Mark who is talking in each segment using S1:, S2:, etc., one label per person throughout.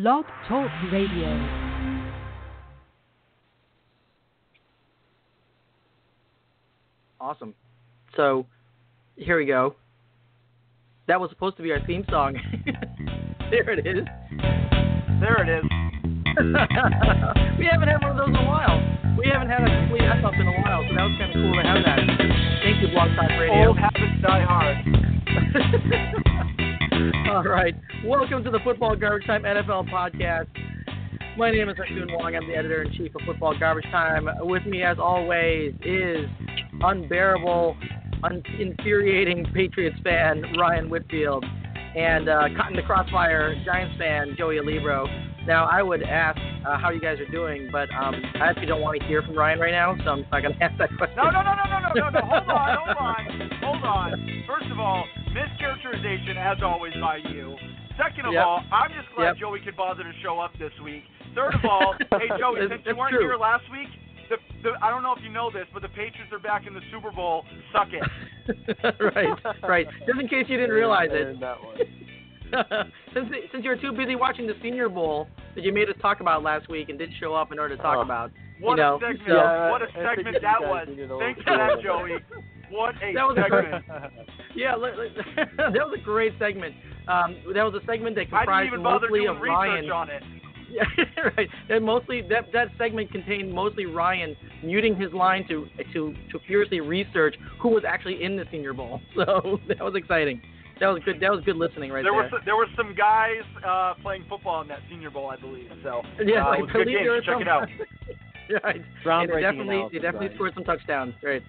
S1: Blog Talk Radio.
S2: Awesome. So, here we go. That was supposed to be our theme song. there it is.
S3: There it is.
S2: we haven't had one of those in a while. We haven't had a complete F up in a while, so that was kind of cool to have that. Thank you, Blog Talk Radio.
S3: Old habits die hard.
S2: All right. Welcome to the Football Garbage Time NFL podcast. My name is Ha Kung Wong. I'm the editor in chief of Football Garbage Time. With me, as always, is unbearable, un- infuriating Patriots fan Ryan Whitfield and uh, the crossfire Giants fan Joey Alibro. Now, I would ask uh, how you guys are doing, but um, I actually don't want to hear from Ryan right now, so I'm not going to ask that question.
S3: No, no, no, no, no, no, no, no. Hold on, hold on, hold on. First of all, mischaracterization as always by you. Second of
S2: Yep.
S3: all, I'm just glad
S2: Yep.
S3: Joey could bother to show up this week. Third of all, hey Joey,
S2: That's-
S3: since you weren't
S2: true.
S3: here last week, the, the I don't know if you know this, but the Patriots are back in the Super Bowl. Suck it.
S2: right, right. Just in case you didn't realize it, since since you were too busy watching the Senior Bowl that you made us talk about last week and didn't show up in order to talk
S4: Oh.
S2: about.
S3: What
S2: you know,
S3: a segment!
S2: so-
S4: Yeah,
S3: what a
S4: I think
S3: segment that was. Thanks
S4: little
S3: for that. Joey. What a
S2: That was a
S3: segment!
S2: Yeah, li- li- that was a great segment. Um, that was a segment that
S3: I didn't
S2: comprised
S3: even bother
S2: mostly
S3: doing
S2: of
S3: research
S2: Ryan.
S3: on it.
S2: Yeah, right. That mostly that that segment contained mostly Ryan muting his line to to to furiously research who was actually in the Senior Bowl. So that was exciting. That was good. That was good listening right
S3: there
S2: there.
S3: were some, there were some guys uh, playing football in that Senior Bowl, I believe. So
S2: yeah,
S3: uh,
S2: I
S3: it was a good game.
S2: there were
S3: Check
S2: some.
S3: it out.
S2: right. And
S4: Groundbreaking
S2: they definitely
S4: analysis,
S2: they definitely
S4: Ryan.
S2: scored some touchdowns. Right.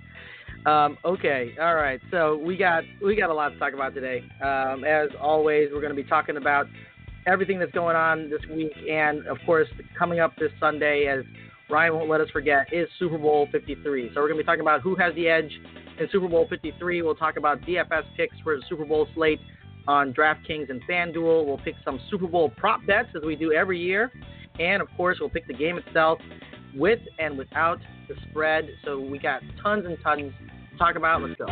S2: Um, okay. All right. So we got we got a lot to talk about today. Um, as always, we're going to be talking about everything that's going on this week, and of course, coming up this Sunday, as Ryan won't let us forget, is Super Bowl 53. So we're going to be talking about who has the edge in Super Bowl 53. We'll talk about DFS picks for the Super Bowl slate on DraftKings and FanDuel. We'll pick some Super Bowl prop bets as we do every year, and of course, we'll pick the game itself with and without the spread. So we got tons and tons to talk about. Let's go.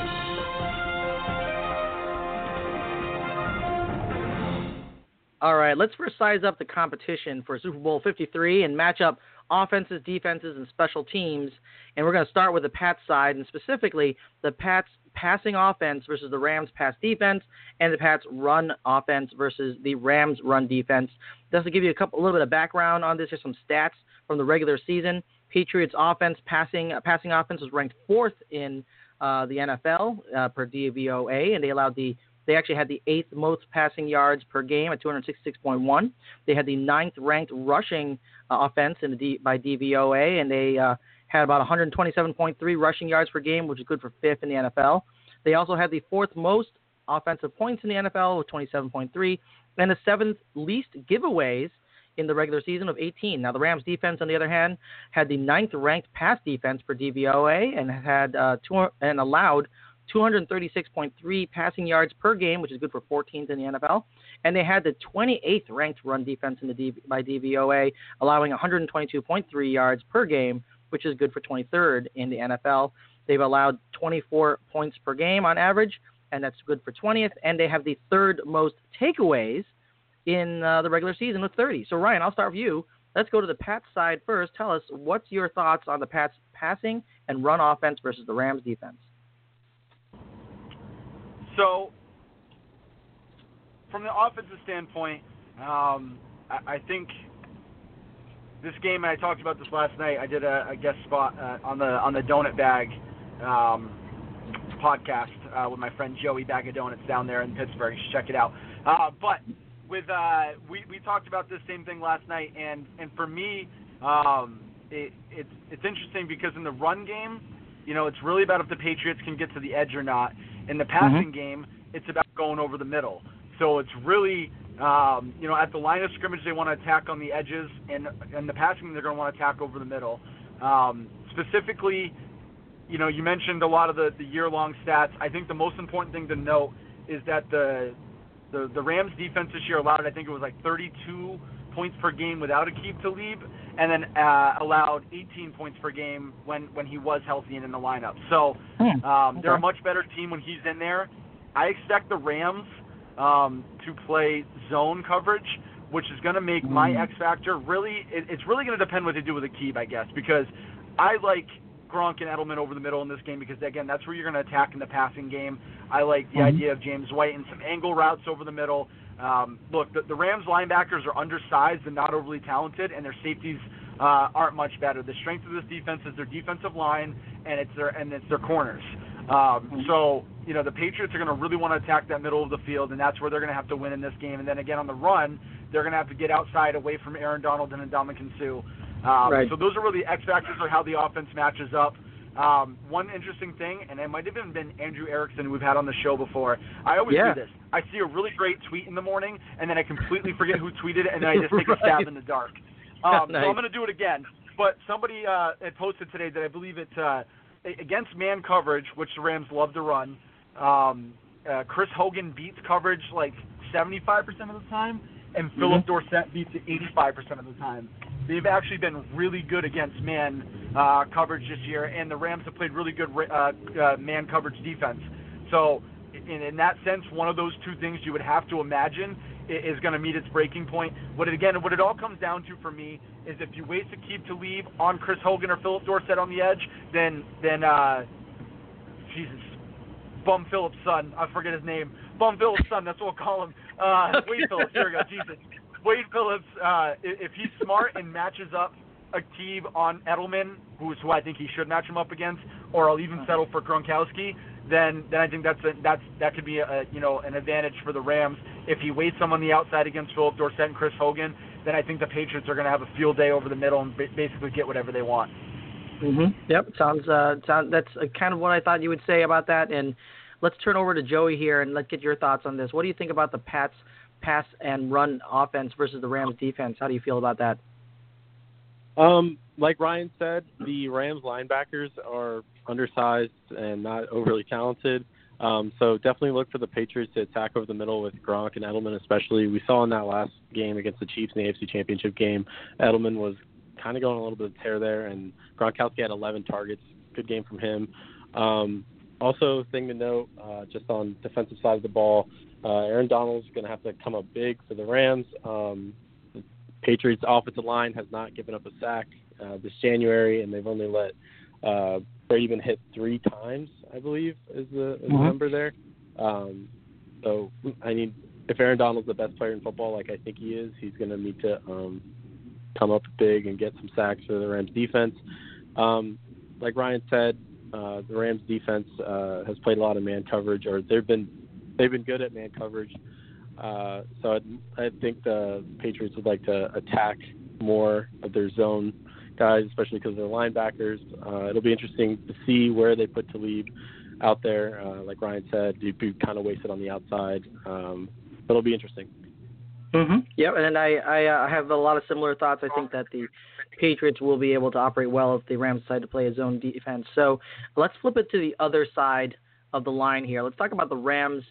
S2: All right, let's first size up the competition for Super Bowl 53 and match up offenses, defenses, and special teams. And we're going to start with the Pats side, and specifically the Pats passing offense versus the Rams pass defense, and the Pats run offense versus the Rams run defense. Just to give you a couple, a little bit of background on this, here's some stats from the regular season. Patriots offense passing passing offense was ranked fourth in uh, the NFL uh, per DVOA, and they allowed the they actually had the eighth most passing yards per game at 266.1. They had the ninth ranked rushing uh, offense in the D, by DVOA, and they uh, had about 127.3 rushing yards per game, which is good for fifth in the NFL. They also had the fourth most offensive points in the NFL with 27.3, and the seventh least giveaways in the regular season of 18. Now the Rams defense, on the other hand, had the ninth ranked pass defense per DVOA and had uh, two, and allowed 236.3 passing yards per game, which is good for 14th in the NFL. And they had the 28th ranked run defense in the D, by DVOA, allowing 122.3 yards per game, which is good for 23rd in the NFL. They've allowed 24 points per game on average, and that's good for 20th. And they have the third most takeaways in uh, the regular season with 30. So Ryan, I'll start with you. Let's go to the Pats side first. Tell us what's your thoughts on the Pats passing and run offense versus the Rams defense.
S3: So, from the offensive standpoint, um, I, I think this game. And I talked about this last night. I did a, a guest spot uh, on the on the Donut Bag um, podcast uh, with my friend Joey Bag of Donuts down there in Pittsburgh. You should check it out. Uh, but with uh, we we talked about this same thing last night, and and for me, um, it, it's it's interesting because in the run game, you know, it's really about if the Patriots can get to the edge or not. In the passing game, it's about going over the middle. So it's really, um, you know, at the line of scrimmage, they want to attack on the edges, and and the passing, they're going to want to attack over the middle. Um, specifically, you know, you mentioned a lot of the, the year-long stats. I think the most important thing to note is that the the the Rams defense this year allowed, I think it was like 32 points per game without Aqib Talib, and then uh, allowed 18 points per game when when he was healthy and in the lineup. So um, they're a much better team when he's in there. I expect the Rams um, to play zone coverage which is going to make my X factor really. It, it's really going to depend what they do with Aqib, I guess, because I like Gronk and Edelman over the middle in this game because again, that's where you're going to attack in the passing game. I like the
S2: Mm-hmm.
S3: idea of James White and some angle routes over the middle. Um, look, the, the Rams linebackers are undersized and not overly talented, and their safeties uh, aren't much better. The strength of this defense is their defensive line and it's their and it's their corners. Um, so you know the Patriots are going to really want to attack that middle of the field, and that's where they're going to have to win in this game. And then again on the run, they're going to have to get outside away from Aaron Donald and Ndamukong Suh. Um,
S2: Right.
S3: So those are really X factors of how the offense matches up. Um, one interesting thing, and it might have even been Andrew Erickson who we've had on the show before. I always
S2: Yeah.
S3: do this. I see a really great tweet in the morning, and then I completely forget who tweeted it, and then I just take a stab in the dark. Um,
S2: Nice.
S3: So I'm going to do it again. But somebody uh, had posted today that I believe it's uh, against man coverage, which the Rams love to run. Um, uh, Chris Hogan beats coverage like 75% of the time, and Phillip Dorsett beats it 85% of the time. They've actually been really good against man uh, coverage this year, and the Rams have played really good uh, uh, man coverage defense. So, in, in that sense, one of those two things you would have to imagine is going to meet its breaking point. What it again, what it all comes down to for me is if you wait to keep to leave on Chris Hogan or Phillip Dorsett on the edge, then then uh, Jesus, Bum Phillips' son, I forget his name. Bum Phillips' son, that's what we'll call him. Uh, Wade Phillips, here we go. Jesus, Wade Phillips. Uh, if he's smart and matches up Aqib on Edelman, who's who I think he should match him up against, or I'll even settle for Gronkowski. Then, then I think that's a, that's that could be a, you know an advantage for the Rams. If he waits some on the outside against Phillip Dorsett and Chris Hogan, then I think the Patriots are going to have a field day over the middle and ba- basically get whatever they want.
S2: Mm-hmm. Yep, sounds uh, sound that's uh, kind of what I thought you would say about that. And let's turn over to Joey here and let's get your thoughts on this. What do you think about the Pats pass and run offense versus the Rams defense? How do you feel about that?
S1: Um, like Ryan said, the Rams linebackers are undersized and not overly talented. Um, so definitely look for the Patriots to attack over the middle with Gronk and Edelman, especially. We saw in that last game against the Chiefs in the AFC Championship game, Edelman was kind of going a little bit of tear there, and Gronkowski had 11 targets. Good game from him. Um, also, thing to note, uh, just on defensive side of the ball, uh, Aaron Donald's going to have to come up big for the Rams. Um, the Patriots' offensive line has not given up a sack uh, this January, and they've only let uh, Brady been hit three times, I believe, is the, is the
S2: Mhm.
S1: number there. Um, so, I mean, if Aaron Donald's the best player in football, like I think he is, he's going to need to um, come up big and get some sacks for the Rams defense. Um, like Ryan said, uh, the Rams defense uh, has played a lot of man coverage, or they've been they've been good at man coverage. Uh, so I, I think the Patriots would like to attack more of their zone guys, especially because they're linebackers. Uh, it'll be interesting to see where they put Talib out there. Uh, like Ryan said, you'd be kind of wasted on the outside. Um, but it'll be interesting.
S2: Mm-hmm. Yep, and I I uh, have a lot of similar thoughts. I think that the Patriots will be able to operate well if the Rams decide to play a zone defense. So let's flip it to the other side of the line here. Let's talk about the Rams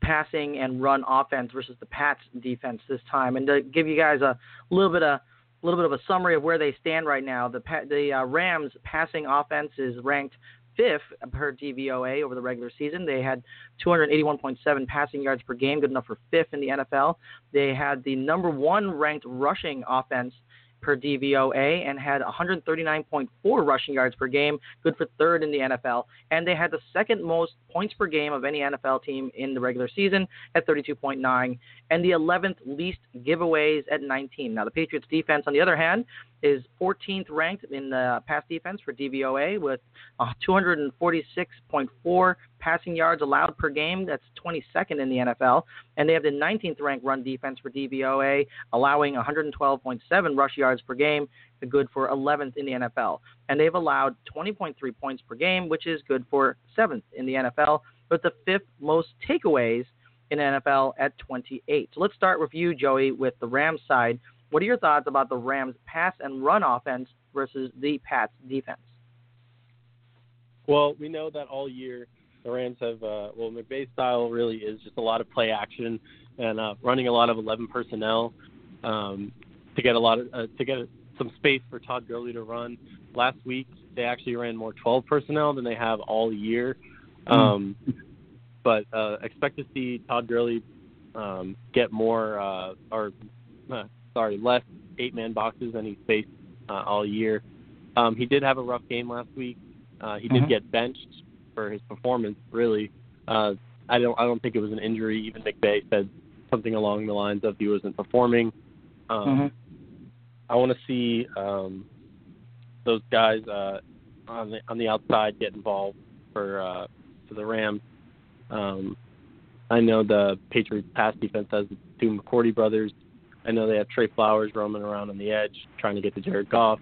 S2: passing and run offense versus the Pats defense this time. And to give you guys a little bit of a little bit of a summary of where they stand right now, the the uh, Rams passing offense is ranked fifth per DVOA over the regular season. They had 281.7 passing yards per game, good enough for fifth in the NFL. They had the number one ranked rushing offense per DVOA and had 139.4 rushing yards per game, good for third in the NFL. And they had the second most points per game of any NFL team in the regular season at 32.9, and the 11th least giveaways at 19. Now, the Patriots defense, on the other hand, is 14th ranked in the pass defense for DVOA with uh, 246.4 passing yards allowed per game. That's 22nd in the NFL. And they have the 19th ranked run defense for DVOA, allowing 112.7 rush yards per game, good for 11th in the NFL. And they've allowed 20.3 points per game, which is good for 7th in the NFL, with the fifth most takeaways in NFL at 28. So let's start with you, Joey, with the Rams side. What are your thoughts about the Rams pass and run offense versus the Pats defense?
S1: Well, we know that all year the Rams have, uh, well, McVay's style really is just a lot of play action and uh, running a lot of 11 personnel um, to get a lot of, uh, to get some space for Todd Gurley to run. Last week they actually ran more 12 personnel than they have all year. Um, but uh, expect to see Todd Gurley um, get more uh, or uh, sorry, less eight-man boxes than he's faced uh, all year. Um, he did have a rough game last week. Uh, he did
S2: Mhm.
S1: get benched for his performance. Really, uh, I don't. I don't think it was an injury. Even McVay said something along the lines of he wasn't performing. Um,
S2: Mhm.
S1: I want to see um, those guys uh, on the on the outside get involved for uh, for the Rams. Um, I know the Patriots pass defense has the two McCourty brothers. I know they have Trey Flowers roaming around on the edge trying to get to Jared Goff.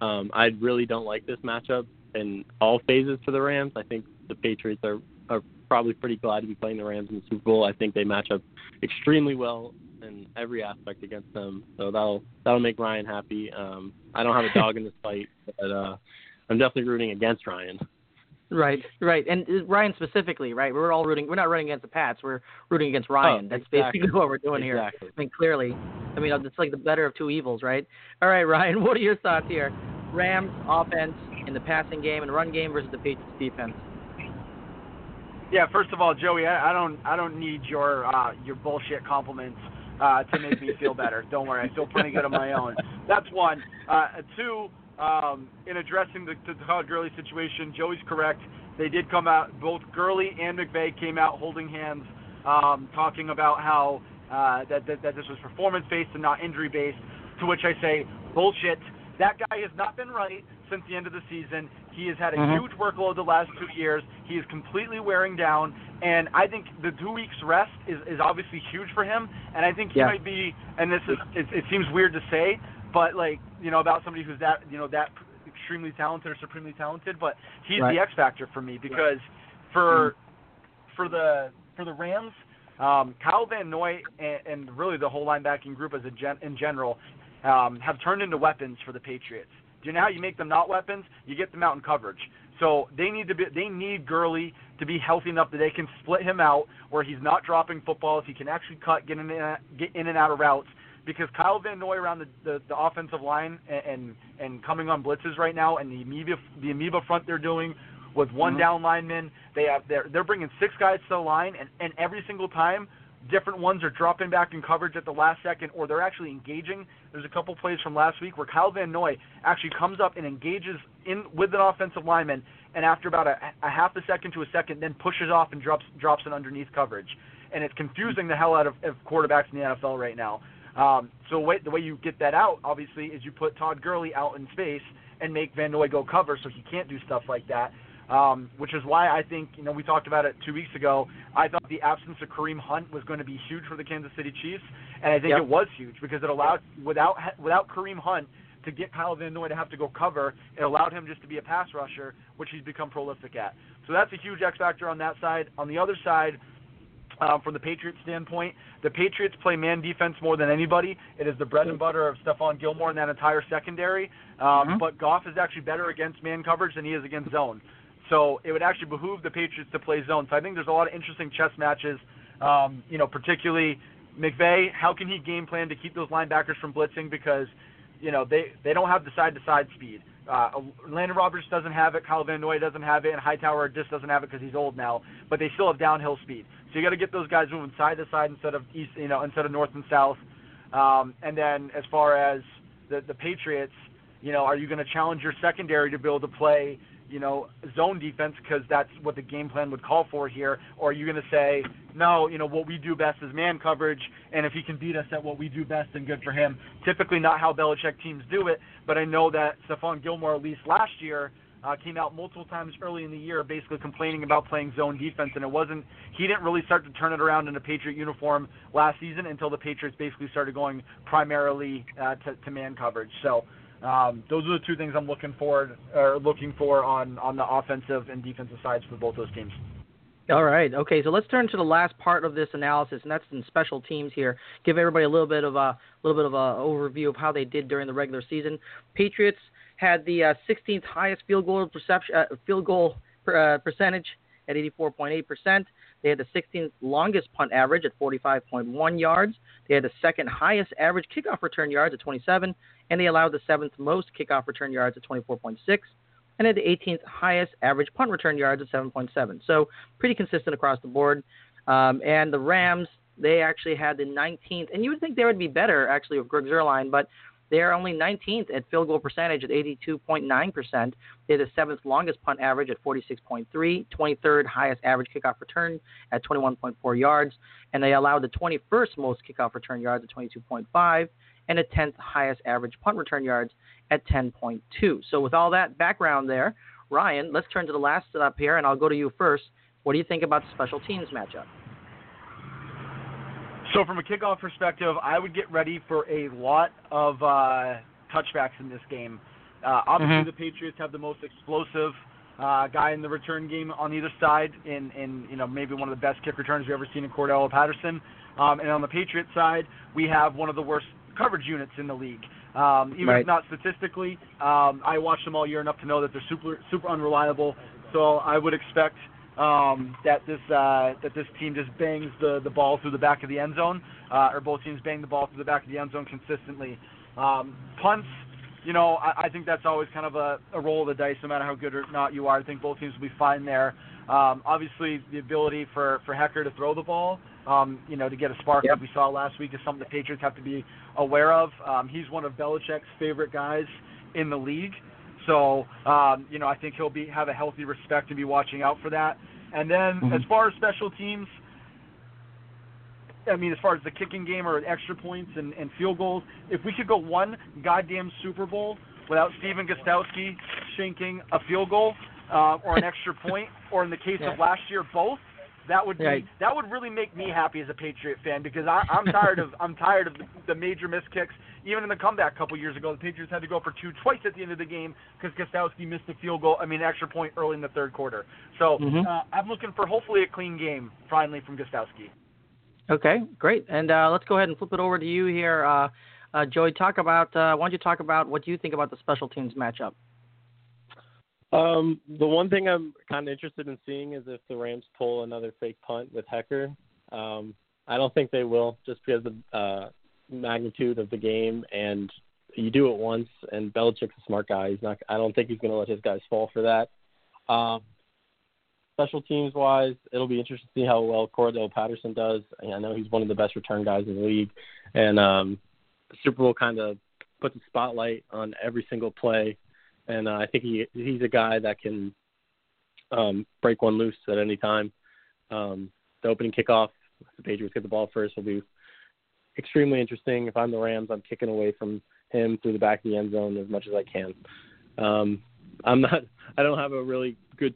S1: Um, I really don't like this matchup in all phases for the Rams. I think the Patriots are, are probably pretty glad to be playing the Rams in the Super Bowl. I think they match up extremely well in every aspect against them. So that'll that'll make Ryan happy. Um, I don't have a dog in this fight, but uh, I'm definitely rooting against Ryan.
S2: Right, right, and uh, Ryan specifically, right? We're all rooting. We're not rooting against the Pats. We're rooting against Ryan.
S1: Oh,
S2: That's
S1: exactly.
S2: basically what we're doing here.
S1: exactly.
S2: I mean, clearly, I mean, it's like the better of two evils, right? All right, Ryan, what are your thoughts here? Rams offense in the passing game and run game versus the Patriots defense.
S3: Yeah, first of all, Joey, I, I don't I don't need your uh, your bullshit compliments uh, to make me feel better. Don't worry, I feel pretty good on my own. That's one. Uh, two, um, in addressing the, the Todd Gurley situation, Joey's correct. They did come out. Both Gurley and McVay came out holding hands, um, talking about how uh, that, that that this was performance based and not injury based. To which I say, bullshit. That guy has not been right since the end of the season. He has had a
S2: Mhm.
S3: huge workload the last two years. He is completely wearing down, and I think the two weeks rest is, is obviously huge for him. And I think he
S2: Yeah.
S3: might be. And this is it, it seems weird to say, but like you know about somebody who's that you know that extremely talented or supremely talented, but he's
S2: Right.
S3: the X factor for me because for for the for the Rams, um, Kyle Van Noy and, and really the whole linebacking group as a gen, in general um, have turned into weapons for the Patriots. Do you know how you make them not weapons? You get them out in coverage. So they need to be they need Gurley to be healthy enough that they can split him out where he's not dropping footballs. He can actually cut, get in and, get in and out of routes. Because Kyle Van Noy around the, the, the offensive line and, and and coming on blitzes right now, and the amoeba the amoeba front they're doing with one
S2: Mhm.
S3: down lineman, they have they're they're bringing six guys to the line, and and every single time different ones are dropping back in coverage at the last second, or they're actually engaging. There's a couple plays from last week where Kyle Van Noy actually comes up and engages in with an offensive lineman, and after about a, a half a second to a second, then pushes off and drops drops it underneath coverage, and it's confusing the hell out of, of quarterbacks in the NFL right now. Um, so way, the way you get that out, obviously, is you put Todd Gurley out in space and make Van Noy go cover, so he can't do stuff like that um, which is why I think you know we talked about it two weeks ago. I thought the absence of Kareem Hunt was going to be huge for the Kansas City Chiefs, and I think
S2: Yep.
S3: it was huge because it allowed without without Kareem Hunt to get Kyle Van Noy to have to go cover, it allowed him just to be a pass rusher, which he's become prolific at. So that's a huge X factor on that side. On the other side. Um, from the Patriots standpoint, the Patriots play man defense more than anybody. It is the bread and butter of Stephon Gilmore and that entire secondary. Um,
S2: Mhm.
S3: But Goff is actually better against man coverage than he is against zone. So it would actually behoove the Patriots to play zone. So I think there's a lot of interesting chess matches. Um, you know, particularly McVay. How can he game plan to keep those linebackers from blitzing because you know they they don't have the side to side speed. Uh, Elandon Roberts doesn't have it. Kyle Van Noy doesn't have it, and Hightower just doesn't have it because he's old now. But they still have downhill speed. So you got to get those guys moving side to side instead of east, you know, instead of north and south. Um, and then as far as the the Patriots, you know, are you going to challenge your secondary to be able to play, you know, zone defense because that's what the game plan would call for here, or are you going to say, no, you know, what we do best is man coverage, and if he can beat us at what we do best, then good for him. Typically not how Belichick teams do it, but I know that Stephon Gilmore, at least last year, uh, came out multiple times early in the year basically complaining about playing zone defense, and it wasn't, he didn't really start to turn it around in a Patriot uniform last season until the Patriots basically started going primarily uh, to, to man coverage. So, um, those are the two things I'm looking for, or looking for on on the offensive and defensive sides for both those teams.
S2: All right. Okay. So let's turn to the last part of this analysis, and that's in special teams here. Give everybody a little bit of a little bit of a overview of how they did during the regular season. Patriots had the uh, 16th highest field goal perception, uh, field goal per, uh, percentage at 84.8 percent. They had the 16th longest punt average at 45.1 yards. They had the second highest average kickoff return yards at 27, and they allowed the seventh most kickoff return yards at 24.6 and had the 18th highest average punt return yards at 7.7. So pretty consistent across the board. Um, and the Rams they actually had the 19th, and you would think they would be better actually with Greg Zuerlein, but they are only 19th at field goal percentage at 82.9%. They're the seventh longest punt average at 46.3, 23rd highest average kickoff return at 21.4 yards, and they allow the 21st most kickoff return yards at 22.5, and a 10th highest average punt return yards at 10.2. So with all that background there, Ryan, let's turn to the last up here, and I'll go to you first. What do you think about the special teams matchup?
S3: So from a kickoff perspective, I would get ready for a lot of uh, touchbacks in this game. Uh, obviously,
S2: Mhm.
S3: the Patriots have the most explosive uh, guy in the return game on either side, in, in you know maybe one of the best kick returns we've ever seen in Cordarrelle Patterson. Um, and on the Patriots side, we have one of the worst coverage units in the league. Um, even
S2: Right.
S3: if not statistically, um, I watched them all year enough to know that they're super super unreliable. So I would expect um, that this uh, that this team just bangs the the ball through the back of the end zone, uh, or both teams bang the ball through the back of the end zone consistently. Um, punts, you know, I, I think that's always kind of a, a roll of the dice, no matter how good or not you are. I think both teams will be fine there. Um, obviously, the ability for for Hekker to throw the ball, um, you know, to get a spark
S2: Yep.
S3: like we saw last week is something the Patriots have to be aware of. Um, he's one of Belichick's favorite guys in the league. So, um, you know, I think he'll be have a healthy respect and be watching out for that. And then
S2: Mhm.
S3: as far as special teams, I mean, as far as the kicking game or extra points and, and field goals, if we could go one goddamn Super Bowl without Stephen Gostkowski shanking a field goal uh, or an extra point, or in the case
S2: Yeah.
S3: of last year, both, that would be
S2: Right.
S3: that would really make me happy as a Patriot fan because I, I'm tired of I'm tired of the, the major missed kicks. Even in the comeback a couple years ago, the Patriots had to go for two twice at the end of the game because Gostkowski missed a field goal. I mean, extra point early in the third quarter. So
S2: Mhm.
S3: uh, I'm looking for hopefully a clean game finally from Gostkowski.
S2: Okay, great. And uh, let's go ahead and flip it over to you here, uh, uh, Joey. Talk about uh, why don't you talk about what you think about the special teams matchup?
S1: Um, the one thing I'm kind of interested in seeing is if the Rams pull another fake punt with Hekker. Um, I don't think they will, just because of the uh, magnitude of the game, and you do it once. And Belichick's a smart guy. He's not. I don't think he's going to let his guys fall for that. Um, special teams wise, it'll be interesting to see how well Cordarrelle Patterson does. I know he's one of the best return guys in the league, and um, the Super Bowl kind of puts a spotlight on every single play and uh, I think he he's a guy that can um, break one loose at any time. Um, the opening kickoff, the Patriots get the ball first, will be extremely interesting. If I'm the Rams, I'm kicking away from him through the back of the end zone as much as I can. Um, I'm not. I don't have a really good,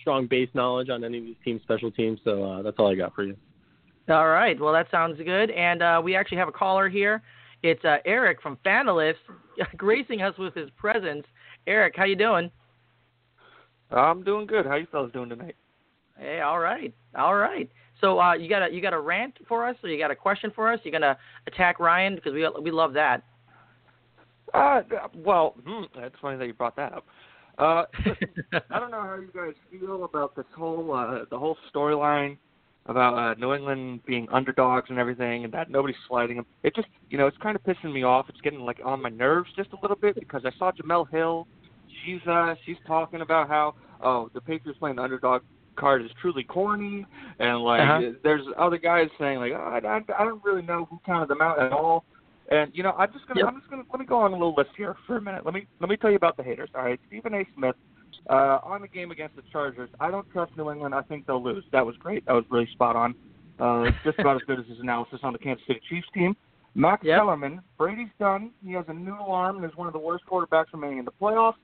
S1: strong base knowledge on any of these teams' special teams, so uh, that's all I got for you.
S2: All right. Well, that sounds good. And uh, we actually have a caller here. It's uh, Eric from Fanalifts, gracing us with his presence. Eric, how you doing?
S4: I'm doing good. How you fellas doing tonight?
S2: Hey, all right, all right. So uh, you got a you got a rant for us, or you got a question for us? You gonna attack Ryan because we we love that.
S4: Uh, well, hmm, that's funny that you brought that up. Uh, I don't know how you guys feel about this whole uh, the whole storyline about uh, New England being underdogs and everything, and that nobody's sliding them. It just, you know, it's kind of pissing me off. It's getting like on my nerves just a little bit because I saw Jemele Hill. She's uh, she's talking about how oh the Patriots playing the underdog card is truly corny, and like
S2: Uh-huh.
S4: there's other guys saying like oh, I, I I don't really know who counted them out at all. And you know, I'm just gonna
S2: Yep.
S4: I'm just gonna let me go on a little list here for a minute. Let me let me tell you about the haters. All right, Stephen A. Smith. Uh, on the game against the Chargers, I don't trust New England. I think they'll lose. That was great. That was really spot on. Uh, just about as good as his analysis on the Kansas City Chiefs team. Max
S2: Yep.
S4: Kellerman, Brady's done. He has a new arm and is one of the worst quarterbacks remaining in the playoffs.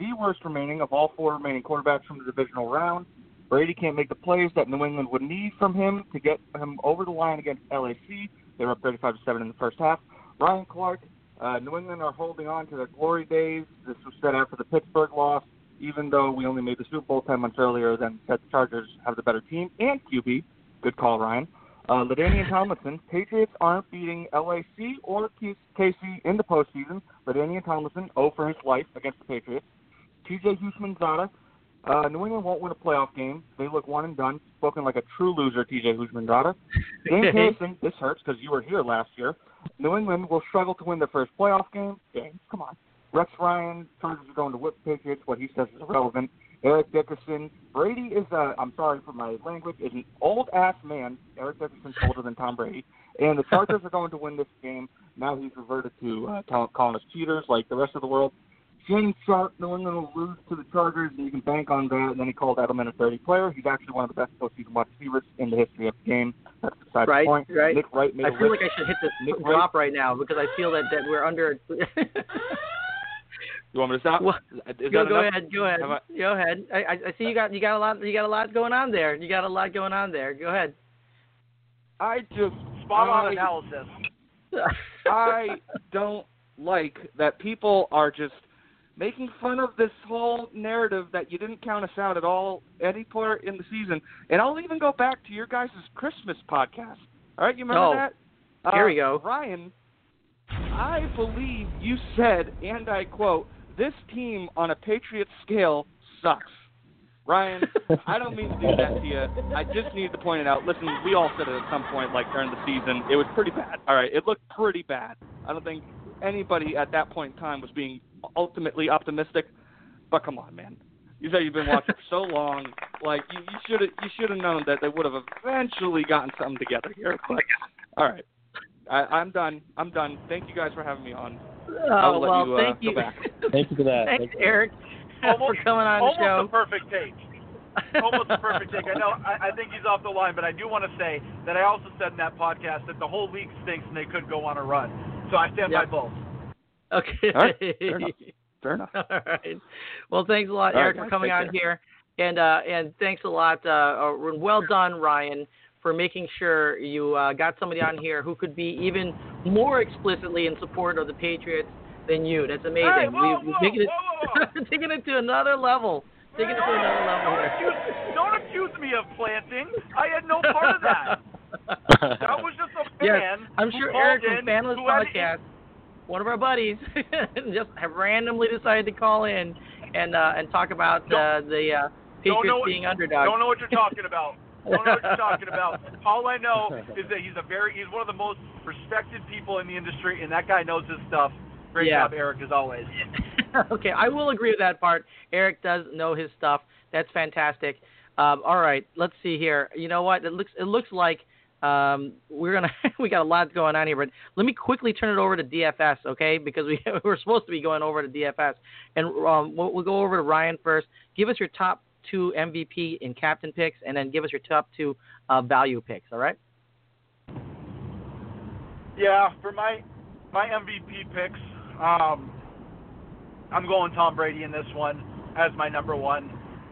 S4: The worst remaining of all four remaining quarterbacks from the divisional round. Brady can't make the plays that New England would need from him to get him over the line against LAC. They were up 35 to 7 in the first half. Ryan Clark, uh, New England are holding on to their glory days. This was set out for the Pittsburgh loss, even though we only made the Super Bowl 10 months earlier than said the Chargers have the better team and QB. Good call, Ryan. Uh, LaDainian Tomlinson, Patriots aren't beating LAC or KC in the postseason. LaDainian Tomlinson, 0 for his life against the Patriots. TJ Houshmandzadeh, uh, New England won't win a playoff game. They look one and done. Spoken like a true loser, TJ Houshmandzadeh. James Harrison, this hurts because you were here last year. New England will struggle to win their first playoff game. James, come on. Rex Ryan, Chargers are going to whip Patriots. What he says is irrelevant. Eric Dickerson. Brady is a, I'm sorry for my language, is an old ass man. Eric Dickerson's older than Tom Brady. And the Chargers are going to win this game. Now he's reverted to uh, calling us cheaters like the rest of the world. James Sharp, New England will lose to the Chargers, and you can bank on that. And then he called Edelman a 30 player. He's actually one of the best postseason wide receivers in the history of the game. That's beside
S2: right,
S4: the point.
S2: Right,
S4: Nick Wright made
S2: I feel like I should hit this
S4: Nick
S2: drop right now because I feel that, that we're under.
S5: You want me to stop?
S2: Well, go go ahead. Go ahead.
S5: I-
S2: Go ahead. I, I I see you got you got a lot you got a lot going on there. You got a lot going on there. Go ahead.
S5: I just
S3: Spot on analysis.
S5: I don't like that people are just making fun of this whole narrative that you didn't count us out at all any part in the season. And I'll even go back to your guys' Christmas podcast. All right, you remember
S2: Oh,
S5: that?
S2: here
S5: Uh,
S2: we go.
S5: Ryan, I believe you said, and I quote, "This team on a Patriot scale sucks." Ryan, I don't mean to do that to you. I just need to point it out. Listen, we all said it at some point, like during the season. It was pretty bad. All right, it looked pretty bad. I don't think anybody at that point in time was being ultimately optimistic. But come on, man. You said you've been watching for so long. Like you, you should have, you should have known that they would have eventually gotten something together here. But all right, I, I'm done. I'm done. Thank you guys for having me on. I'll
S2: Oh
S5: let
S2: well,
S5: you, uh,
S2: thank
S5: go
S2: you.
S5: back.
S1: Thank you for that.
S2: Thanks,
S1: Thank you.
S2: Eric, for coming on the show.
S3: Almost
S2: show.
S3: a perfect take. Almost a perfect take. I know. I, I think he's off the line, but I do want to say that I also said in that podcast that the whole league stinks and they could go on a run. So I stand
S2: Yep.
S3: by both.
S2: Okay.
S5: All right, fair enough. Fair enough.
S2: All right. Well, thanks a lot,
S5: All right,
S2: Eric, for
S5: guys,
S2: coming
S5: take
S2: on here, and uh, and thanks a lot. Uh, uh, well done, Ryan, for making sure you uh, got somebody on here who could be even more explicitly in support of the Patriots than you. That's amazing.
S3: Hey, whoa,
S2: we, we're taking it,
S3: whoa, whoa,
S2: taking it to another level. Taking it to another level
S3: Don't
S2: here.
S3: accuse, don't accuse me of planting. I had no part of that. That was just a fan.
S2: Yes, I'm sure Eric from Fanless Podcast, one of our buddies, just have randomly decided to call in and uh, and talk about uh, the uh, Patriots being underdogs.
S3: Don't know what you're talking about. Don't know what you're talking about. All I know is that he's a very he's one of the most respected people in the industry, and that guy knows his stuff. Great
S2: Yeah.
S3: job, Eric, as always.
S2: okay, I will agree with that part. Eric does know his stuff. That's fantastic. Um, all right, let's see here. You know what? It looks it looks like um, we're gonna we got a lot going on here, but let me quickly turn it over to DFS, okay? Because we we're supposed to be going over to DFS, and um, we'll, we'll go over to Ryan first. Give us your top two MVP and captain picks, and then give us your top two uh, value picks. All right?
S3: Yeah, for my my MVP picks, um, I'm going Tom Brady in this one as my number one.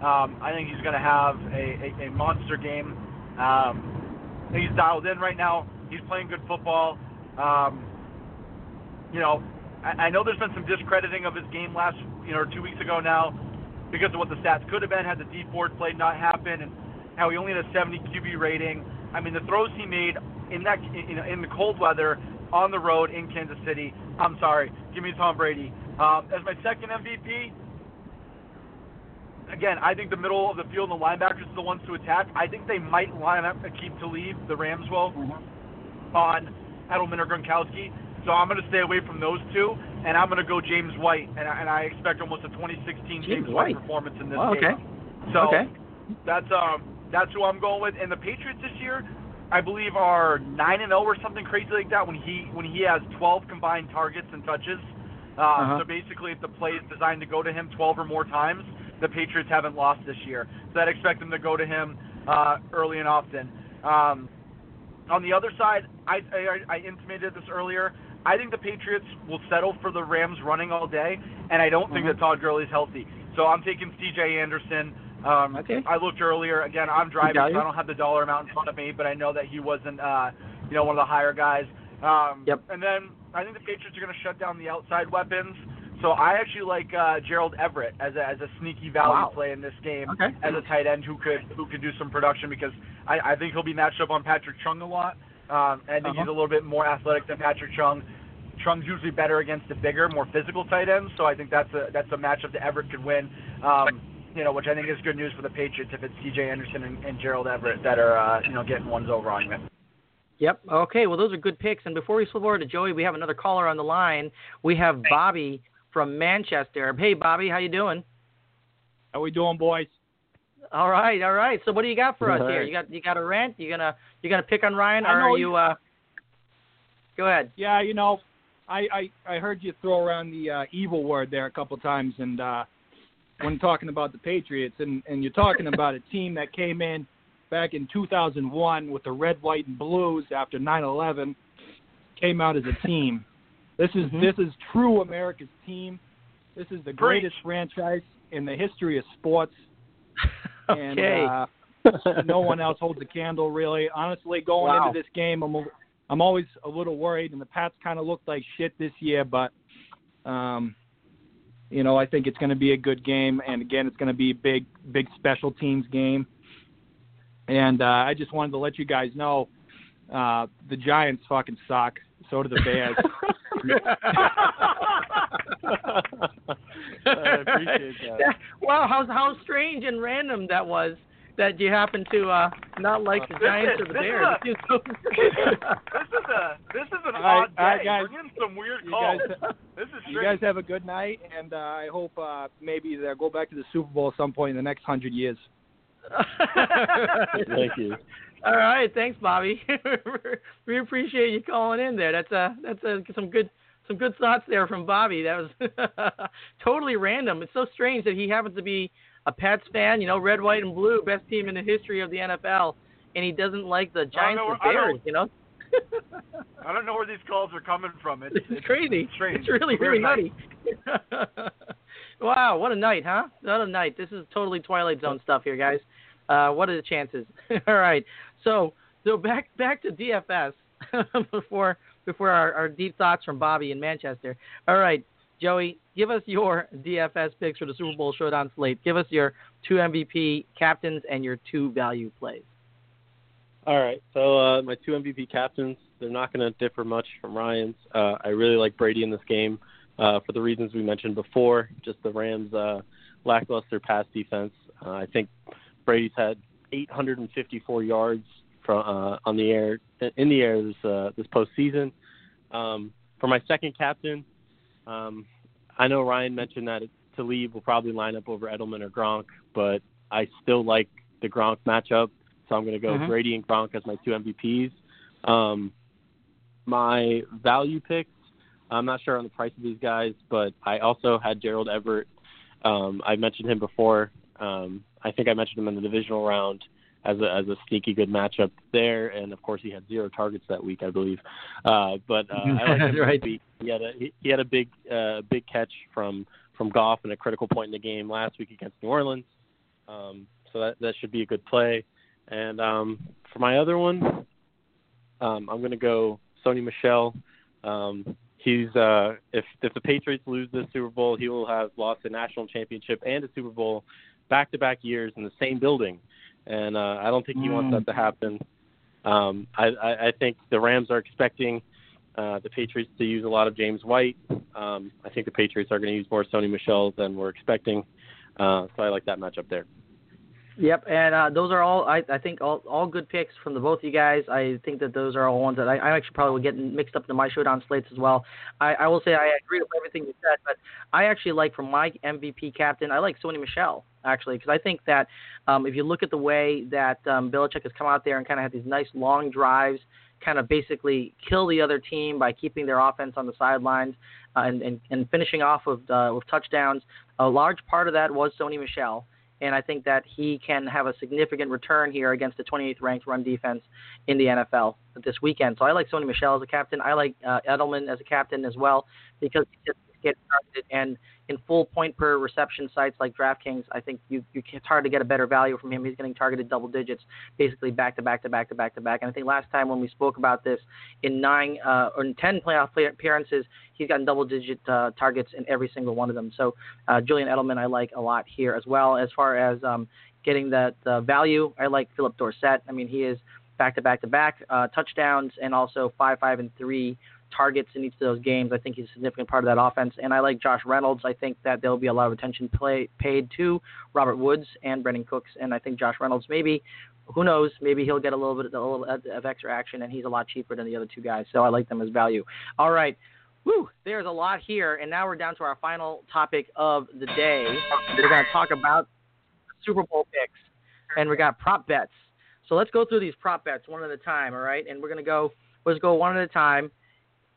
S3: Um, I think he's going to have a, a, a monster game. Um, he's dialed in right now. He's playing good football. Um, you know, I, I know there's been some discrediting of his game last, you know, two weeks ago now because of what the stats could have been had the Dee Ford play not happened and how he only had a 70 QB rating. I mean, the throws he made in that, you know, in the cold weather on the road in Kansas City. I'm sorry, give me Tom Brady. Um, as my second MVP, again, I think the middle of the field and the linebackers are the ones to attack. I think they might line up Aqib Talib, the Rams will, on Edelman or Gronkowski. So I'm going to stay away from those two, and I'm going to go James White, and I, and I expect almost a 2016 James,
S2: White.
S3: performance in this
S2: Oh,
S3: game.
S2: okay.
S3: So
S2: Okay.
S3: that's um that's who I'm going with. And the Patriots this year, I believe, are nine and zero or something crazy like that. When he when he has 12 combined targets and touches. Um,
S2: Uh-huh.
S3: So basically, if the play is designed to go to him 12 or more times, the Patriots haven't lost this year. So I'd expect them to go to him uh, early and often. Um, on the other side, I, I, I intimated this earlier. I think the Patriots will settle for the Rams running all day, and I don't think
S2: Mhm.
S3: that Todd Gurley's healthy. So I'm taking C.J. Anderson. Um,
S2: Okay.
S3: I looked earlier. Again, I'm driving, so. I don't have the dollar amount in front of me, but I know that he wasn't, uh, you know, one of the higher guys. Um,
S2: Yep.
S3: And then I think the Patriots are going to shut down the outside weapons. So I actually like uh, Gerald Everett as a, as a sneaky value
S2: Wow.
S3: play in this game
S2: Okay.
S3: as a tight end who could who could do some production because I, I think he'll be matched up on Patrick Chung a lot. Um, and I think
S2: Uh-huh.
S3: he's a little bit more athletic than Patrick Chung. Chung's usually better against the bigger, more physical tight ends, so I think that's a that's a matchup that Everett could win. Um, you know, which I think is good news for the Patriots if it's C.J. Anderson and, and Gerald Everett that are uh, you know getting ones over on you.
S2: Yep. Okay. Well, those are good picks. And before we flip over to Joey, we have another caller on the line. We have Bobby from Manchester. Hey, Bobby, how you doing?
S6: How we doing, boys?
S2: All right, all right. So what do you got for us
S1: All
S2: here? You got you got a rant? You gonna you gonna pick on Ryan,
S6: I
S2: or
S6: know
S2: are you? uh Go ahead.
S6: Yeah, you know, I I, I heard you throw around the uh, evil word there a couple times, and uh, when talking about the Patriots, and and you're talking about a team that came in back in 2001 with the red, white, and blues after 9/11, came out as a team. This is
S2: Mhm.
S6: this is true America's team. This is the
S3: Preach.
S6: greatest franchise in the history of sports. And,
S2: okay.
S6: uh, no one else holds a candle really. Honestly, going
S2: Wow.
S6: into this game, I'm a, I'm always a little worried, and the Pats kind of looked like shit this year, but um, you know I think it's going to be a good game, and again, it's going to be a big big special teams game. And uh, I just wanted to let you guys know uh, the Giants fucking suck. So do the Bears.
S1: I appreciate that.
S2: wow, how how strange and random that was that you happen to uh not like the
S3: This
S2: Giants
S3: is-
S2: or the
S3: this is
S2: Bears.
S3: a-
S2: It seems so-
S3: this is a this is an
S6: All right,
S3: odd
S6: all right,
S3: day.
S6: guys.
S3: We're getting some weird
S6: you
S3: calls.
S6: guys,
S3: this is
S6: you
S3: strange.
S6: guys have a good night, and uh, I hope uh, maybe they'll go back to the Super Bowl at some point in the next hundred years.
S1: Thank you.
S2: All right, thanks, Bobby. we appreciate you calling in there. That's a that's a, some good some good thoughts there from Bobby. That was totally random. It's so strange that he happens to be a Pats fan. You know, red, white, and blue, best team in the history of the NFL, and he doesn't like the Giants or Bears. You know.
S3: I don't know where these calls are coming from. It's,
S2: It's crazy.
S3: strange.
S2: It's really, really nutty. wow, what a night, huh? What a night. This is totally Twilight Zone stuff here, guys. Uh, what are the chances? All right. So, so back back to DFS before before our, our deep thoughts from Bobby in Manchester. All right, Joey, give us your DFS picks for the Super Bowl showdown slate. Give us your two MVP captains and your two value plays.
S1: All right. So uh, my two MVP captains, they're not going to differ much from Ryan's. Uh, I really like Brady in this game uh, for the reasons we mentioned before. Just the Rams' uh, lackluster pass defense. Uh, I think Brady's had 854 yards from uh, on the air in the air this uh, this postseason. Um, for my second captain, um, I know Ryan mentioned that Talib will probably line up over Edelman or Gronk, but I still like the Gronk matchup, so I'm going to go
S2: Mhm.
S1: Brady and Gronk as my two MVPs. Um, my value picks, I'm not sure on the price of these guys, but I also had Gerald Everett. Um, I mentioned him before. Um, I think I mentioned him in the divisional round as a as a sneaky good matchup there, and of course he had zero targets that week, I believe. Uh, but uh, I like him
S2: Right.
S1: He had a he, he had a big uh, big catch from from Goff in a critical point in the game last week against New Orleans. Um, so that that should be a good play. And um, for my other one, um, I'm going to go Sony Michel. Um, he's uh, if if the Patriots lose this Super Bowl, he will have lost a national championship and a Super Bowl back to back years in the same building, and uh, I don't think he wants that to happen. Um, I, I, I think the Rams are expecting uh, the Patriots to use a lot of James White. Um, I think the Patriots are going to use more Sony Michel than we're expecting. Uh, so I like that matchup there.
S2: Yep, and uh, those are all I, I think all all good picks from the both of you guys. I think that those are all ones that I, I actually probably would get mixed up into my showdown slates as well. I, I will say I agree with everything you said, but I actually like for my MVP captain, I like Sony Michel actually because I think that um, if you look at the way that um, Belichick has come out there and kind of had these nice long drives, kind of basically kill the other team by keeping their offense on the sidelines uh, and, and and finishing off with uh, with touchdowns. A large part of that was Sony Michel and I think that he can have a significant return here against the 28th ranked run defense in the NFL this weekend. So I like Sony Michel as a captain. I like uh, Edelman as a captain as well because he gets targeted and in full point per reception sites like DraftKings, I think you, you it's hard to get a better value from him. He's getting targeted double digits, basically back to back to back to back to back. And I think last time when we spoke about this, in nine uh, or in ten playoff play appearances, he's gotten double digit uh, targets in every single one of them. So uh, Julian Edelman, I like a lot here as well. As far as um, getting that uh, value, I like Phillip Dorsett. I mean, he is back to back to back uh, touchdowns and also five, five, and three targets in each of those games. I think he's a significant part of that offense. And I like Josh Reynolds. I think that there'll be a lot of attention play, paid to Robert Woods and Brandin Cooks. And I think Josh Reynolds maybe, who knows, maybe he'll get a little bit a little of extra action, and he's a lot cheaper than the other two guys. So I like them as value. All right. Woo, there's a lot here, and now we're down to our final topic of the day. We're going to talk about Super Bowl picks, and we got prop bets. So let's go through these prop bets one at a time, all right? And we're gonna go. Let's go one at a time,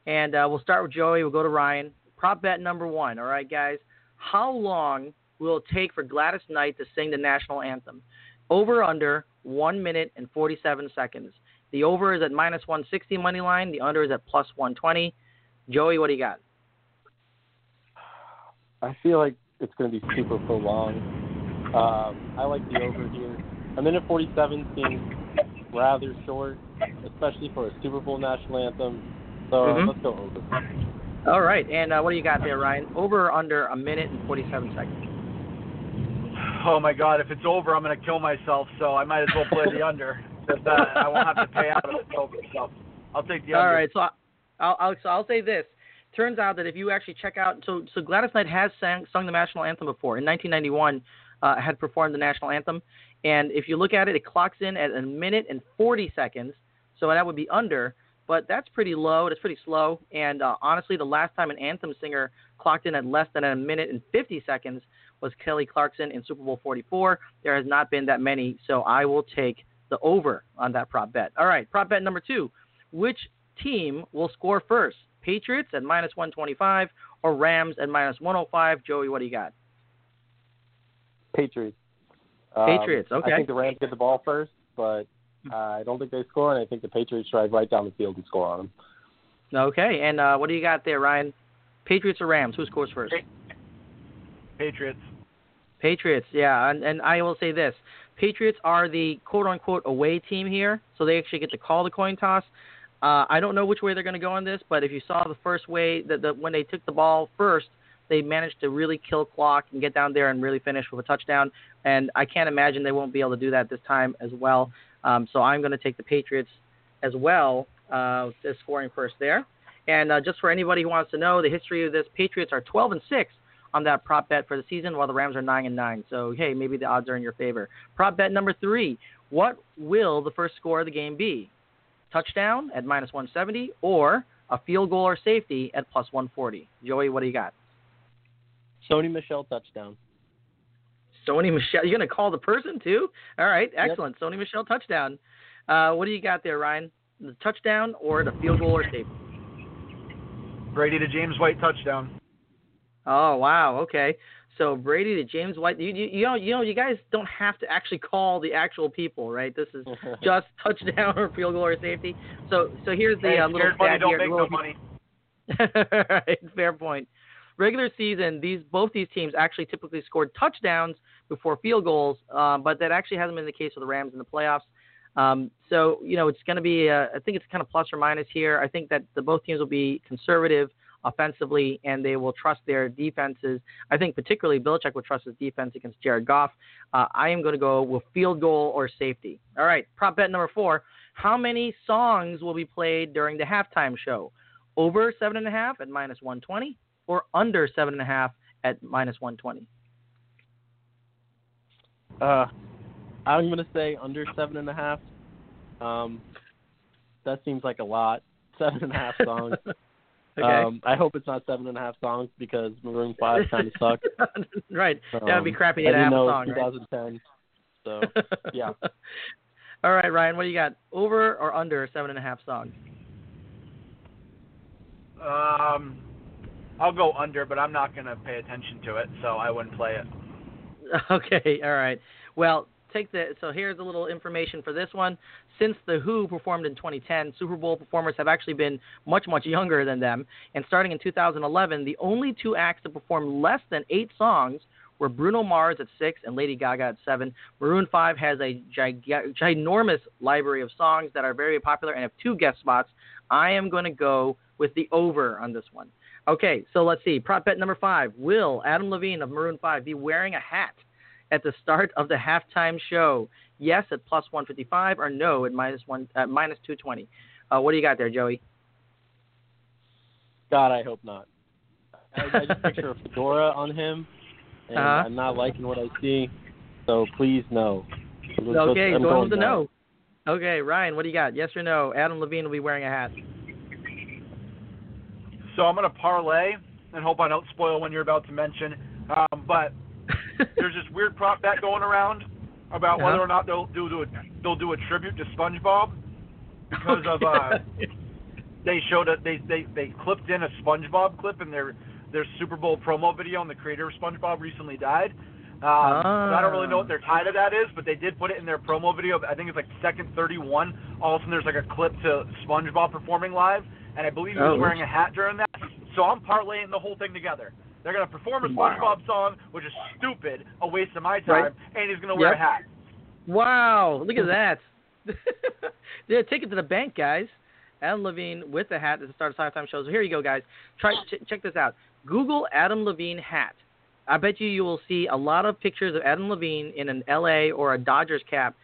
S2: and uh, we'll start with Joey. We'll go to Ryan. Prop bet number one, all right, guys. How long will it take for Gladys Knight to sing the national anthem? Over under one minute and 47 seconds. The over is at minus 160 money line. The under is at plus 120. Joey, what do you got?
S1: I feel like it's going to be super prolonged. Um, I like the over here. A minute 47 seems rather short, especially for a Super Bowl national anthem. So
S2: Mhm.
S1: let's go over.
S2: All right, and uh, what do you got there, Ryan? Over or under a minute and 47 seconds.
S3: Oh my God! If it's over, I'm gonna kill myself. So I might as well play the under. Because uh, I won't have to pay out if it's over. So I'll take the under.
S2: All right, so I- I'll, I'll so I'll say this. Turns out that if you actually check out, so so Gladys Knight has sang, sung the national anthem before. In 1991, uh, had performed the national anthem, and if you look at it, it clocks in at a minute and 40 seconds. So that would be under, but that's pretty low. That's pretty slow. And uh, honestly, the last time an anthem singer clocked in at less than a minute and 50 seconds was Kelly Clarkson in Super Bowl 44. There has not been that many, so I will take the over on that prop bet. All right, prop bet number two. Which team will score first? Patriots at minus 125 or Rams at minus 105? Joey, what do you got?
S1: Patriots. Um,
S2: Patriots, okay.
S1: I think the Rams get the ball first, but uh, I don't think they score, and I think the Patriots drive right down the field and score on them.
S2: Okay, and uh, what do you got there, Ryan? Patriots or Rams? Who scores first?
S3: Patriots.
S2: Patriots, yeah, and, and I will say this: Patriots are the quote-unquote away team here, so they actually get to call the coin toss. Uh, I don't know which way they're going to go on this, but if you saw the first way that the, when they took the ball first, they managed to really kill clock and get down there and really finish with a touchdown. And I can't imagine they won't be able to do that this time as well. Um, so I'm going to take the Patriots as well uh, as scoring first there. And uh, just for anybody who wants to know the history of this, Patriots are 12 and six on that prop bet for the season, while the Rams are nine and nine. So hey, maybe the odds are in your favor. Prop bet number three: What will the first score of the game be? Touchdown at minus 170, or a field goal or safety at plus 140. Joey, what do you got?
S1: Sony Michel touchdown.
S2: Sony Michel. You're gonna call the person too? All right, excellent. Sony Michel touchdown. Uh, what do you got there, Ryan? The touchdown or the field goal or safety?
S3: Brady to James White touchdown.
S2: Oh wow, okay. So Brady to James White. You, you, you know you know you guys don't have to actually call the actual people, right? This is just touchdown or field goal or safety. So so here's the uh, little
S3: scared money
S2: stat
S3: don't
S2: here.
S3: make
S2: little-
S3: no money.
S2: right, fair point. Regular season, these both these teams actually typically scored touchdowns before field goals, um, but that actually hasn't been the case with the Rams in the playoffs. Um, so you know it's going to be, uh, I think it's kind of plus or minus here. I think that the both teams will be conservative offensively, and they will trust their defenses. I think particularly Belichick will trust his defense against Jared Goff. Uh, I am going to go with field goal or safety. All right, prop bet number four: How many songs will be played during the halftime show? Over seven and a half at minus 120, or under seven and a half at minus 120.
S1: Uh, I'm gonna say under seven and a half. Um, that seems like a lot. Seven and a half songs.
S2: okay.
S1: Um, I hope it's not seven and a half songs because Maroon Five kind of sucks.
S2: right. That would be
S1: Um,
S2: crappy to
S1: I
S2: have
S1: didn't
S2: a
S1: know
S2: song,
S1: it
S2: right?
S1: 2010. So yeah,
S2: All right, Ryan, what do you got? Over or under seven and a half songs?
S3: Um, I'll go under, but I'm not gonna pay attention to it, so I wouldn't play it.
S2: Okay, all right. Well, take the so here's a little information for this one. Since the Who performed in 2010, Super Bowl performers have actually been much much younger than them. And starting in 2011, the only two acts to perform less than eight songs were Bruno Mars at six and Lady Gaga at seven. Maroon 5 has a giga- ginormous library of songs that are very popular and have two guest spots. I am going to go with the over on this one. Okay, so let's see. Prop bet number five. Will Adam Levine of Maroon 5 be wearing a hat at the start of the halftime show? Yes at plus 155 or no at minus, one, at minus 220. Uh, what do you got there, Joey?
S1: God, I hope not. I, I just picture a fedora on him, and
S2: Uh-huh.
S1: I'm not liking what I see. So please no. Let's- let's-
S2: Okay,
S1: I'm
S2: going
S1: going
S2: with the
S1: no.
S2: no. Okay, Ryan, what do you got? Yes or no? Adam Levine will be wearing a hat.
S3: So I'm gonna parlay and hope I don't spoil one you're about to mention. Um, but there's this weird prop bet going around about whether
S2: Uh-huh.
S3: or not they'll do a, they'll do a tribute to SpongeBob because of uh, they showed a they, they they clipped in a SpongeBob clip in their their Super Bowl promo video, and the creator of SpongeBob recently died. Um, so I don't really know what their tie to that is, but they did put it in their promo video. I think it's like second 31. All of a sudden, there's like a clip to SpongeBob performing live, and I believe he was
S2: Oh.
S3: wearing a hat during that. So I'm parlaying the whole thing together. They're gonna perform a
S2: Wow.
S3: SpongeBob song, which is stupid, a waste of my time,
S2: Right.
S3: and he's gonna wear
S2: Yep.
S3: a hat.
S2: Wow, look at that. yeah, take it to the bank, guys. Adam Levine with the hat at the start of halftime show. So here you go, guys. Try ch- check this out. Google Adam Levine hat. I bet you you will see a lot of pictures of Adam Levine in an LA or a Dodgers cap,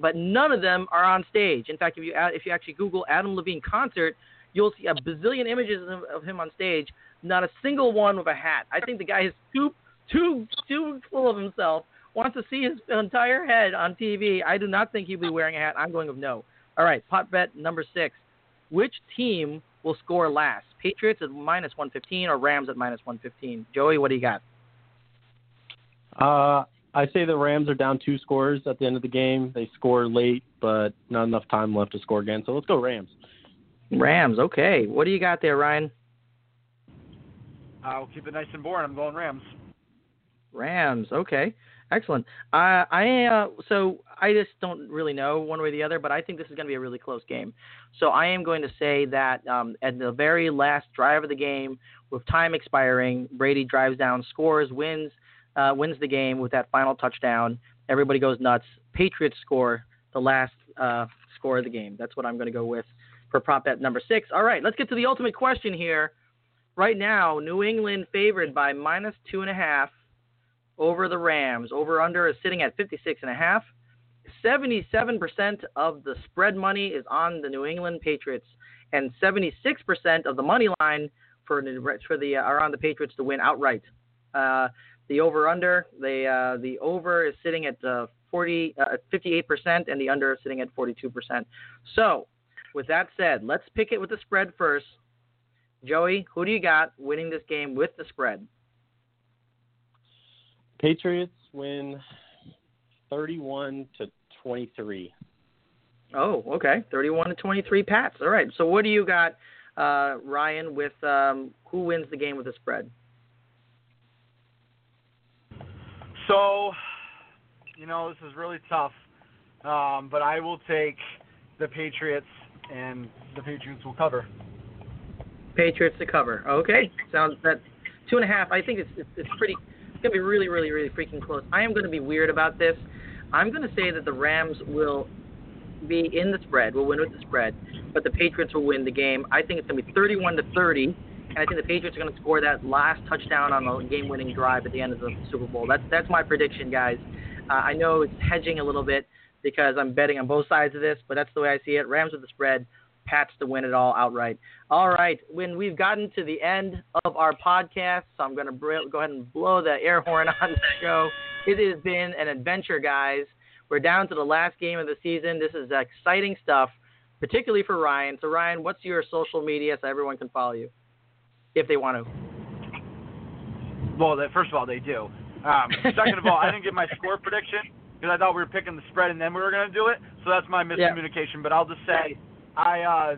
S2: but none of them are on stage. In fact, if you if you actually Google Adam Levine concert, you'll see a bazillion images of, him on stage. Not a single one with a hat. I think the guy is too too too full of himself. Wants to see his entire head on TV. I do not think he'll be wearing a hat. I'm going with no. All right, pot bet number six. Which team will score last? Patriots at minus 115 or Rams at minus 115? Joey, what do you got?
S1: Uh, I say the Rams are down two scores at the end of the game. They score late, but not enough time left to score again. So let's go Rams.
S2: Rams. Okay. What do you got there, Ryan?
S3: I'll keep it nice and boring. I'm going Rams.
S2: Rams. Okay. Excellent. Uh, I uh, so I just don't really know one way or the other, but I think this is going to be a really close game. So I am going to say that um, at the very last drive of the game, with time expiring, Brady drives down, scores, wins, uh, wins the game with that final touchdown. Everybody goes nuts. Patriots score the last uh, score of the game. That's what I'm going to go with for prop bet number six. All right, let's get to the ultimate question here. Right now, New England favored by minus two and a half over the Rams. Over under is sitting at 56 and a half. 77% of the spread money is on the New England Patriots, and 76% of the money line for the for the uh, are on the Patriots to win outright. Uh, the over under the uh, the over is sitting at uh, 40 uh, 58%, and the under is sitting at 42%. So, with that said, let's pick it with the spread first. Joey, who do you got winning this game with the spread?
S1: Patriots win 31 to 23.
S2: Oh, okay. 31 to 23 Pats. All right. So what do you got, uh, Ryan, with um, who wins the game with the spread?
S3: So, you know, this is really tough, um, but I will take the Patriots, and the Patriots will cover.
S2: Patriots to cover. Okay. Sounds that two and a half. I think it's it's, it's pretty. It's gonna be really, really, really freaking close. I am gonna be weird about this. I'm gonna say that the Rams will be in the spread. Will win with the spread, but the Patriots will win the game. I think it's gonna be 31 to 30. And I think the Patriots are going to score that last touchdown on the game-winning drive at the end of the Super Bowl. That's that's my prediction, guys. Uh, I know it's hedging a little bit because I'm betting on both sides of this, but that's the way I see it. Rams with the spread, Pats to win it all outright. All right, when we've gotten to the end of our podcast, so I'm going to br- go ahead and blow the air horn on the show. It has been an adventure, guys. We're down to the last game of the season. This is exciting stuff, particularly for Ryan. So, Ryan, what's your social media so everyone can follow you? if they want to.
S3: Well, first of all, they do. Um, second of all, I didn't get my score prediction because I thought we were picking the spread and then we were going to do it. So that's my miscommunication. But I'll just say, I uh,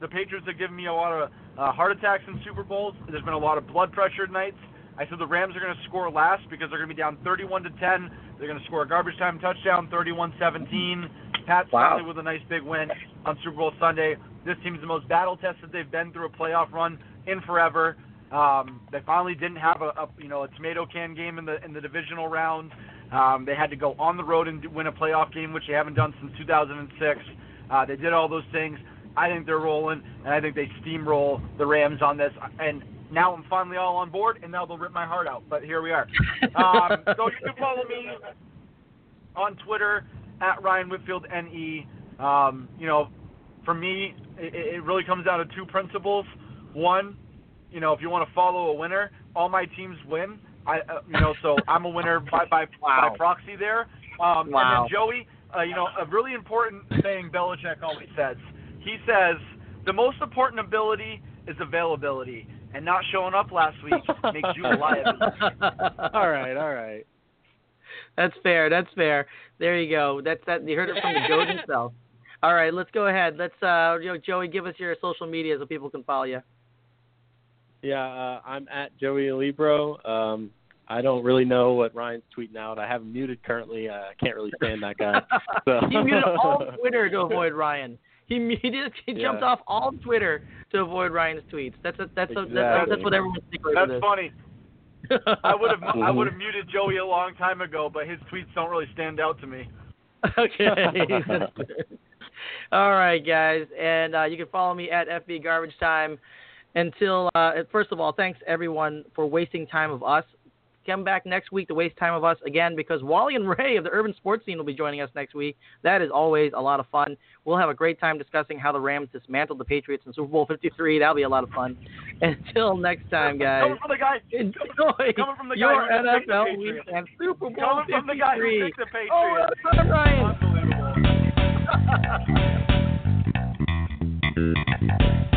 S3: the Patriots have given me a lot of uh, heart attacks in Super Bowls. There's been a lot of blood pressure nights. I said the Rams are going to score last because they're going to be down 31 to 10. They're going to score a garbage time touchdown, 31-17. Pats
S2: Wow.
S3: finally with a nice big win on Super Bowl Sunday. This team's the most battle tested they've been through a playoff run in forever. Um, they finally didn't have a, a you know a tomato can game in the in the divisional round. Um, they had to go on the road and win a playoff game, which they haven't done since 2006. Uh, they did all those things. I think they're rolling, and I think they steamroll the Rams on this. And now I'm finally all on board, and now they'll rip my heart out. But here we are. Um, so you can follow me on Twitter at Ryan Whitfield NE. Um, you know, for me, it, it really comes down to two principles. One, you know, if you want to follow a winner, all my teams win. I, uh, you know, so I'm a winner by by,
S2: Wow.
S3: by proxy there. Um,
S2: Wow.
S3: And then Joey, uh, you know, a really important thing Belichick always says. He says the most important ability is availability, and not showing up last week makes you a liability.
S1: all right, all right.
S2: That's fair. That's fair. There you go. That's that. You heard it from the goat himself. All right, let's go ahead. Let's, uh, you know, Joey, give us your social media so people can follow you.
S1: Yeah, uh, I'm at Joey Alibro. Um, I don't really know what Ryan's tweeting out. I have him muted currently. Uh, I can't really stand that guy. So.
S2: he muted all Twitter to avoid Ryan. He he, he
S1: Yeah.
S2: jumped off all Twitter to avoid Ryan's tweets. That's a, that's a, that's,
S1: Exactly.
S2: that's what everyone's thinking.
S3: That's funny. I would have I would have muted Joey a long time ago, but his tweets don't really stand out to me.
S2: okay. All right, guys, and uh, you can follow me at FB Garbage Time. Until uh, first of all, thanks everyone for wasting time of us. Come back next week to waste time of us again because Wally and Ray of the Urban Sports Scene will be joining us next week. That is always a lot of fun. We'll have a great time discussing how the Rams dismantled the Patriots in Super Bowl 53. That'll be a lot of fun. Until next time, guys.
S3: Coming from the guy.
S2: Enjoy
S3: Coming from the guy
S2: your
S3: who picked the
S2: NFL
S3: Patriots.
S2: and Super Bowl
S3: Coming from the guy who picked the
S2: Oh, that's Ryan.
S3: Unbelievable.